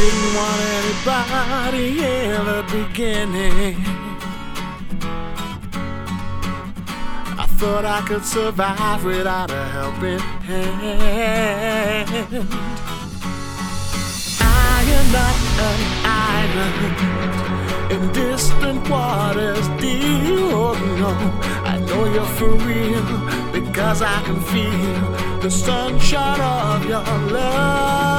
didn't want anybody in the beginning. I thought I could survive without a helping hand. I am not an island in distant waters, dear. Oh no, I know you're for real because I can feel the sunshine of your love.